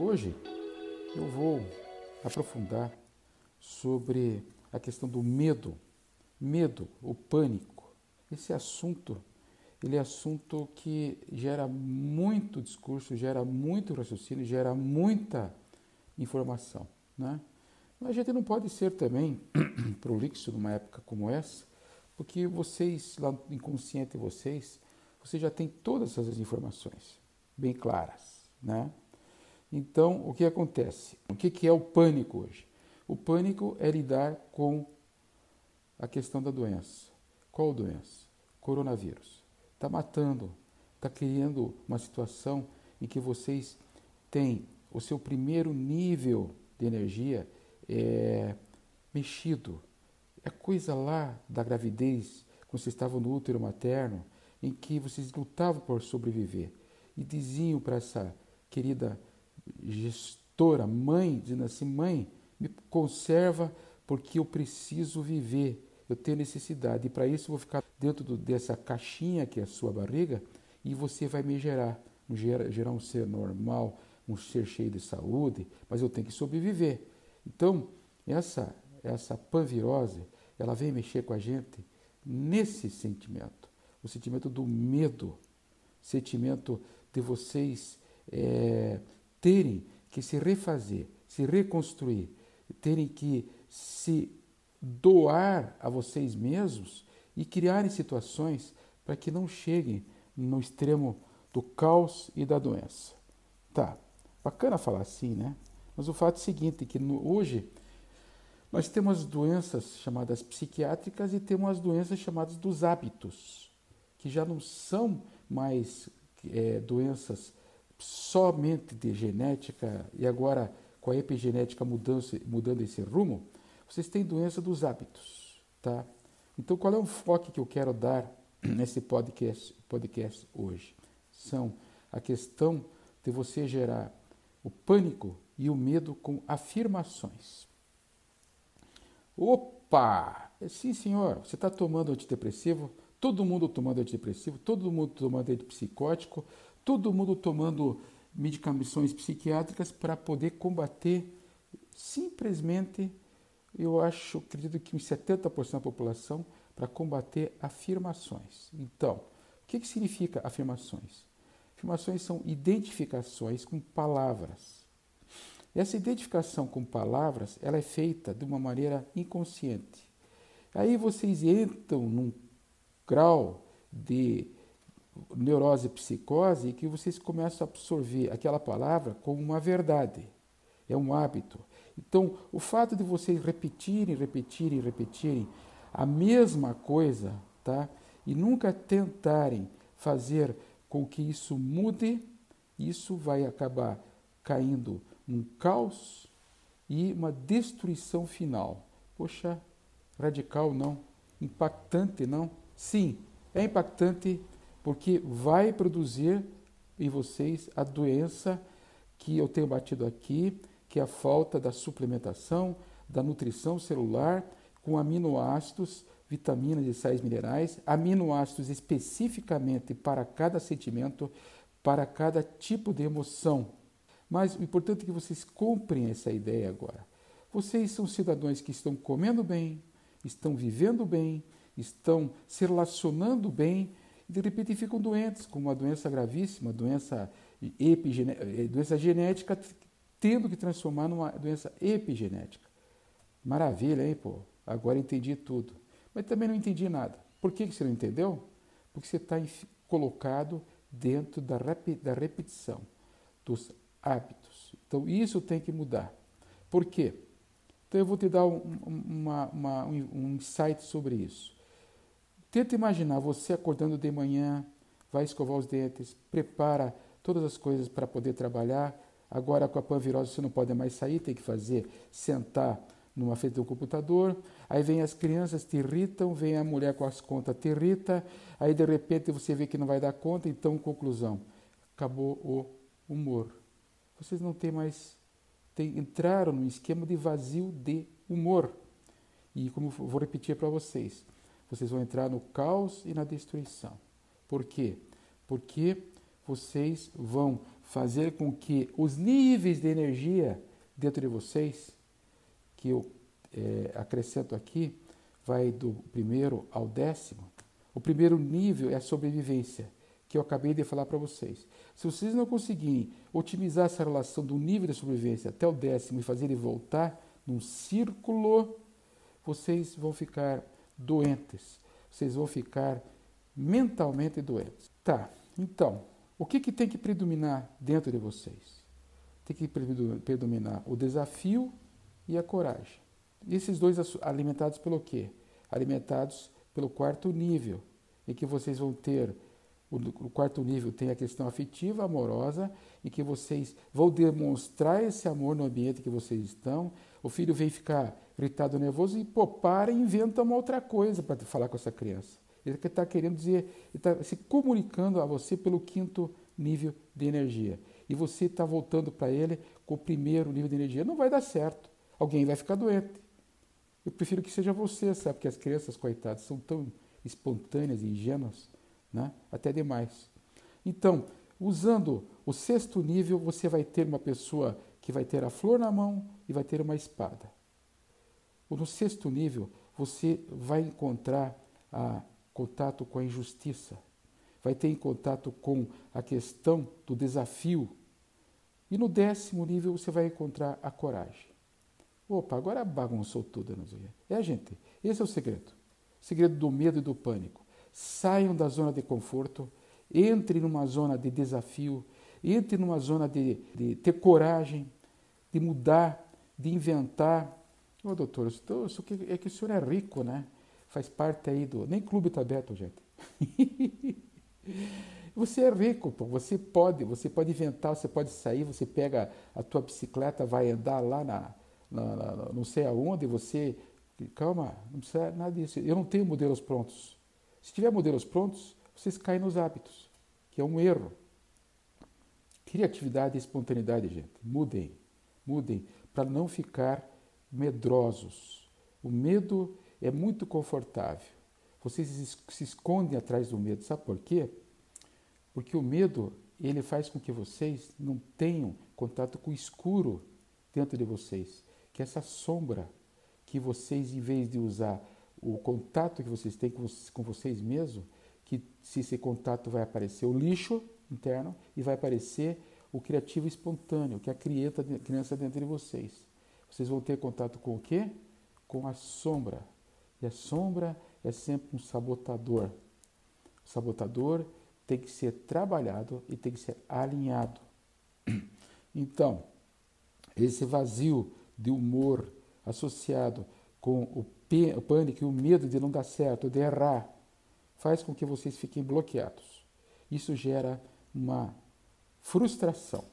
Hoje eu vou aprofundar sobre a questão do medo, medo, o pânico. Esse assunto, ele é assunto que gera muito discurso, gera muito raciocínio, gera muita informação, né? Mas a gente não pode ser também prolixo numa época como essa, porque vocês, lá no inconsciente vocês, vocês já têm todas essas informações bem claras, né? Então, o que acontece? O que é o pânico hoje? O pânico é lidar com a questão da doença. Qual doença? Coronavírus. Está matando, está criando uma situação em que vocês têm o seu primeiro nível de energia é, mexido. É coisa lá da gravidez, quando vocês estavam no útero materno, em que vocês lutavam por sobreviver e diziam para essa querida gestora, mãe, dizendo assim: mãe, me conserva porque eu preciso viver, eu tenho necessidade. E para isso eu vou ficar dentro dessa caixinha que é a sua barriga e você vai me gerar, gerar, gerar um ser normal, um ser cheio de saúde, mas eu tenho que sobreviver. Então, essa, essa panvirose, ela vem mexer com a gente nesse sentimento, o sentimento do medo, sentimento de vocês é, terem que se refazer, se reconstruir, terem que se doar a vocês mesmos e criarem situações para que não cheguem no extremo do caos e da doença. Tá, bacana falar assim, né? Mas o fato é o seguinte, que no, hoje nós temos doenças chamadas psiquiátricas e temos as doenças chamadas dos hábitos, que já não são mais é, doenças somente de genética e agora com a epigenética mudando, mudando esse rumo, vocês têm doença dos hábitos, tá? Então, qual é o foco que eu quero dar nesse podcast, podcast hoje? São a questão de você gerar o pânico e o medo com afirmações. Opa! Sim, senhor, você está tomando antidepressivo, todo mundo tomando antidepressivo, todo mundo tomando antipsicótico, todo mundo tomando medicações psiquiátricas para poder combater simplesmente, eu acho, acredito que uns 70% da população, para combater afirmações. Então, o que, que significa afirmações? Afirmações são identificações com palavras. Essa identificação com palavras, ela é feita de uma maneira inconsciente. Aí vocês entram num grau de neurose psicose que vocês começam a absorver aquela palavra como uma verdade. É um hábito. Então, o fato de vocês repetirem, repetirem, repetirem a mesma coisa, tá? E nunca tentarem fazer com que isso mude, isso vai acabar caindo num caos e uma destruição final. Poxa, radical não, impactante não. Sim, é impactante porque vai produzir em vocês a doença que eu tenho batido aqui, que é a falta da suplementação, da nutrição celular com aminoácidos, vitaminas e sais minerais, aminoácidos especificamente para cada sentimento, para cada tipo de emoção. Mas o importante é que vocês comprem essa ideia agora. Vocês são cidadãos que estão comendo bem, estão vivendo bem, estão se relacionando bem de repente ficam doentes, com uma doença gravíssima, doença, eh, doença genética, tendo que transformar numa doença epigenética. Maravilha, hein, pô? Agora entendi tudo. Mas também não entendi nada. Por que você não entendeu? Porque você está colocado dentro da, da repetição, dos hábitos. Então isso tem que mudar. Por quê? Então eu vou te dar um, uma, uma, um insight sobre isso. Tenta imaginar você acordando de manhã, vai escovar os dentes, prepara todas as coisas para poder trabalhar. Agora com a panvirose você não pode mais sair, tem que fazer, sentar numa frente do computador. Aí vem as crianças, te irritam, vem a mulher com as contas, te irrita. Aí de repente você vê que não vai dar conta, então conclusão, acabou o humor. Vocês não têm mais, tem, entraram num esquema de vazio de humor. E como vou repetir para vocês, vocês vão entrar no caos e na destruição. Por quê? Porque vocês vão fazer com que os níveis de energia dentro de vocês, que eu é, acrescento aqui, vai do primeiro ao décimo. O primeiro nível é a sobrevivência, que eu acabei de falar para vocês. Se vocês não conseguirem otimizar essa relação do nível de sobrevivência até o décimo e fazer ele voltar num círculo, vocês vão ficar doentes. Vocês vão ficar mentalmente doentes. Tá, então, o que, que tem que predominar dentro de vocês? Tem que predominar o desafio e a coragem. Esses dois alimentados pelo quê? Alimentados pelo quarto nível, em que vocês vão ter o quarto nível tem a questão afetiva, amorosa, em que vocês vão demonstrar esse amor no ambiente que vocês estão. O filho vem ficar irritado, nervoso e, pô, para e inventa uma outra coisa para falar com essa criança. Ele está querendo dizer, ele está se comunicando a você pelo quinto nível de energia. E você está voltando para ele com o primeiro nível de energia. Não vai dar certo. Alguém vai ficar doente. Eu prefiro que seja você, sabe? Porque as crianças, coitadas, são tão espontâneas e ingênuas, né? até demais. Então, usando o sexto nível, você vai ter uma pessoa que vai ter a flor na mão e vai ter uma espada. No sexto nível, você vai encontrar a contato com a injustiça, vai ter em contato com a questão do desafio. E no décimo nível você vai encontrar a coragem. Opa, agora bagunçou tudo, Anazuia. É, gente, esse é o segredo. O segredo do medo e do pânico. Saiam da zona de conforto, entre numa zona de desafio, entre numa zona de, de ter coragem, de mudar, de inventar. Ô, doutor, isso é que o senhor é rico, né? faz parte aí do. Nem clube está aberto, gente. você é rico, pô. você pode, você pode inventar, você pode sair, você pega a tua bicicleta, vai andar lá na, na, na não sei aonde, você. Calma, não precisa nada disso. Eu não tenho modelos prontos. Se tiver modelos prontos, vocês caem nos hábitos, que é um erro. Criatividade e espontaneidade, gente. Mudem, mudem, para não ficar medrosos. O medo é muito confortável. Vocês se escondem atrás do medo. Sabe por quê? Porque o medo ele faz com que vocês não tenham contato com o escuro dentro de vocês, que essa sombra que vocês, em vez de usar o contato que vocês têm com vocês mesmos, que se esse contato vai aparecer o lixo interno e vai aparecer o criativo espontâneo, que é a criança dentro de vocês. Vocês vão ter contato com o quê? Com a sombra, e a sombra é sempre um sabotador. O sabotador tem que ser trabalhado e tem que ser alinhado. Então, esse vazio de humor associado com o pânico e o medo de não dar certo, de errar, faz com que vocês fiquem bloqueados. Isso gera uma frustração.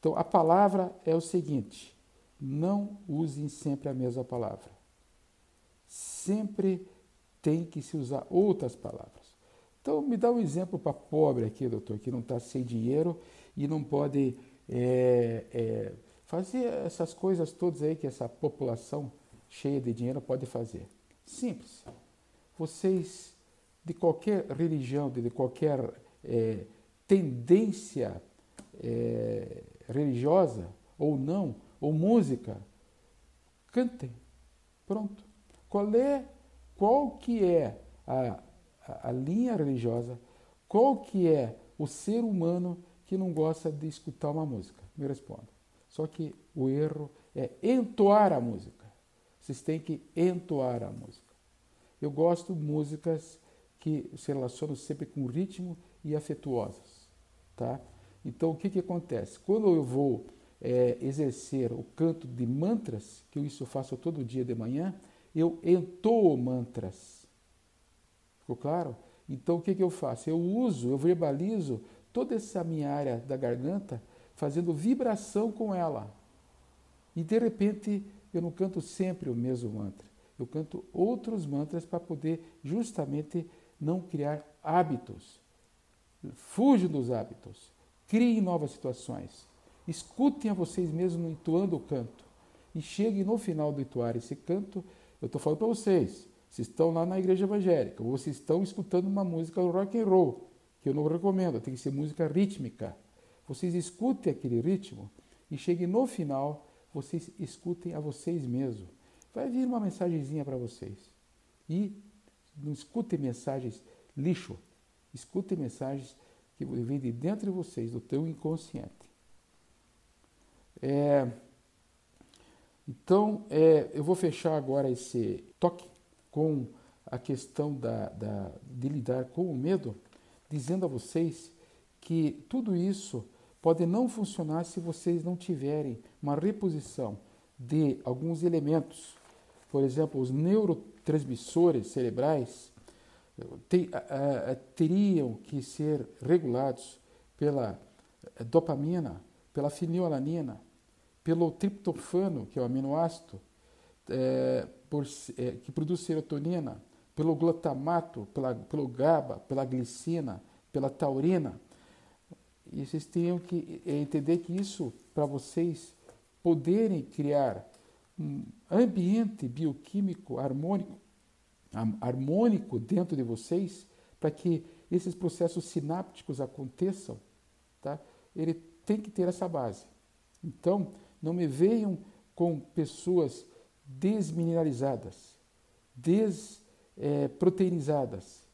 Então, a palavra é o seguinte: não usem sempre a mesma palavra sempre tem que se usar outras palavras. Então, me dá um exemplo para pobre aqui, doutor, que não está sem dinheiro e não pode é, é, fazer essas coisas todas aí que essa população cheia de dinheiro pode fazer. Simples. Vocês, de qualquer religião, de qualquer é, tendência é, religiosa ou não, ou música, cantem. Pronto. Qual é, qual que é a, a, a linha religiosa? Qual que é o ser humano que não gosta de escutar uma música? Me responda. Só que o erro é entoar a música. Vocês têm que entoar a música. Eu gosto de músicas que se relacionam sempre com ritmo e afetuosas, tá? Então o que que acontece? Quando eu vou é, exercer o canto de mantras, que eu isso faço todo dia de manhã, eu entoo mantras. Ficou claro? Então o que, que eu faço? Eu uso, eu verbalizo toda essa minha área da garganta, fazendo vibração com ela. E de repente eu não canto sempre o mesmo mantra. Eu canto outros mantras para poder justamente não criar hábitos. Fujam dos hábitos. Criem novas situações. Escutem a vocês mesmos entoando o canto. E cheguem no final do entoar esse canto eu estou falando para vocês, vocês estão lá na igreja evangélica, ou vocês estão escutando uma música rock and roll, que eu não recomendo, tem que ser música rítmica. Vocês escutem aquele ritmo e cheguem no final, vocês escutem a vocês mesmos. Vai vir uma mensagenzinha para vocês. E não escutem mensagens lixo. Escutem mensagens que vêm de dentro de vocês, do teu inconsciente. É, então, é, eu vou fechar agora esse toque com a questão da, da, de lidar com o medo, dizendo a vocês que tudo isso pode não funcionar se vocês não tiverem uma reposição de alguns elementos. Por exemplo, os neurotransmissores cerebrais te, a, a, teriam que ser regulados pela dopamina, pela fenilalanina, pelo triptofano, que é o aminoácido, é, por, é, que produz serotonina, pelo glutamato, pela, pelo GABA, pela glicina, pela taurina. E vocês teriam que é, entender que isso, para vocês poderem criar um ambiente bioquímico harmônico, harmônico dentro de vocês, para que esses processos sinápticos aconteçam, tá? ele tem que ter essa base. Então, não me venham com pessoas desmineralizadas, desproteinizadas,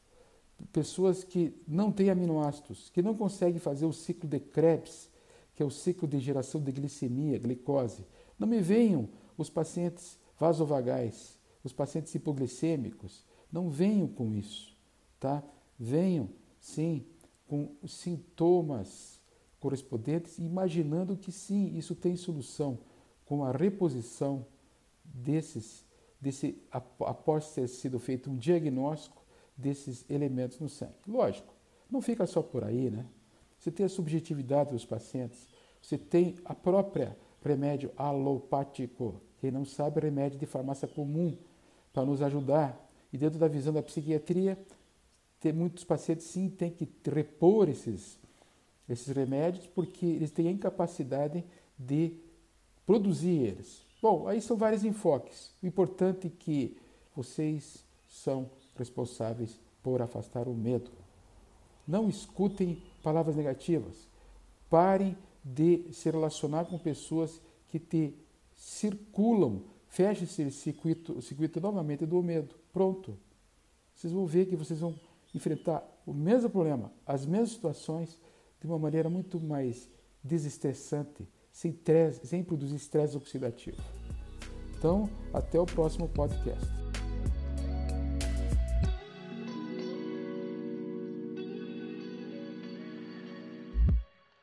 é, pessoas que não têm aminoácidos, que não conseguem fazer o ciclo de Krebs, que é o ciclo de geração de glicemia, glicose. Não me venham os pacientes vasovagais, os pacientes hipoglicêmicos, não venham com isso, tá? Venham, sim, com sintomas correspondentes, imaginando que sim, isso tem solução com a reposição desses, desse, após ter sido feito um diagnóstico desses elementos no sangue. Lógico, não fica só por aí, né? Você tem a subjetividade dos pacientes, você tem a própria remédio alopático. Quem não sabe, remédio de farmácia comum para nos ajudar. E dentro da visão da psiquiatria, tem muitos pacientes sim têm que repor esses, esses remédios porque eles têm a incapacidade de produzir eles. Bom, aí são vários enfoques. O importante é que vocês são responsáveis por afastar o medo. Não escutem palavras negativas. Parem de se relacionar com pessoas que te circulam. Feche esse circuito, circuito novamente do medo. Pronto. Vocês vão ver que vocês vão enfrentar o mesmo problema, as mesmas situações, de uma maneira muito mais desestressante, sem, sem produzir estresse oxidativo. Então, até o próximo podcast.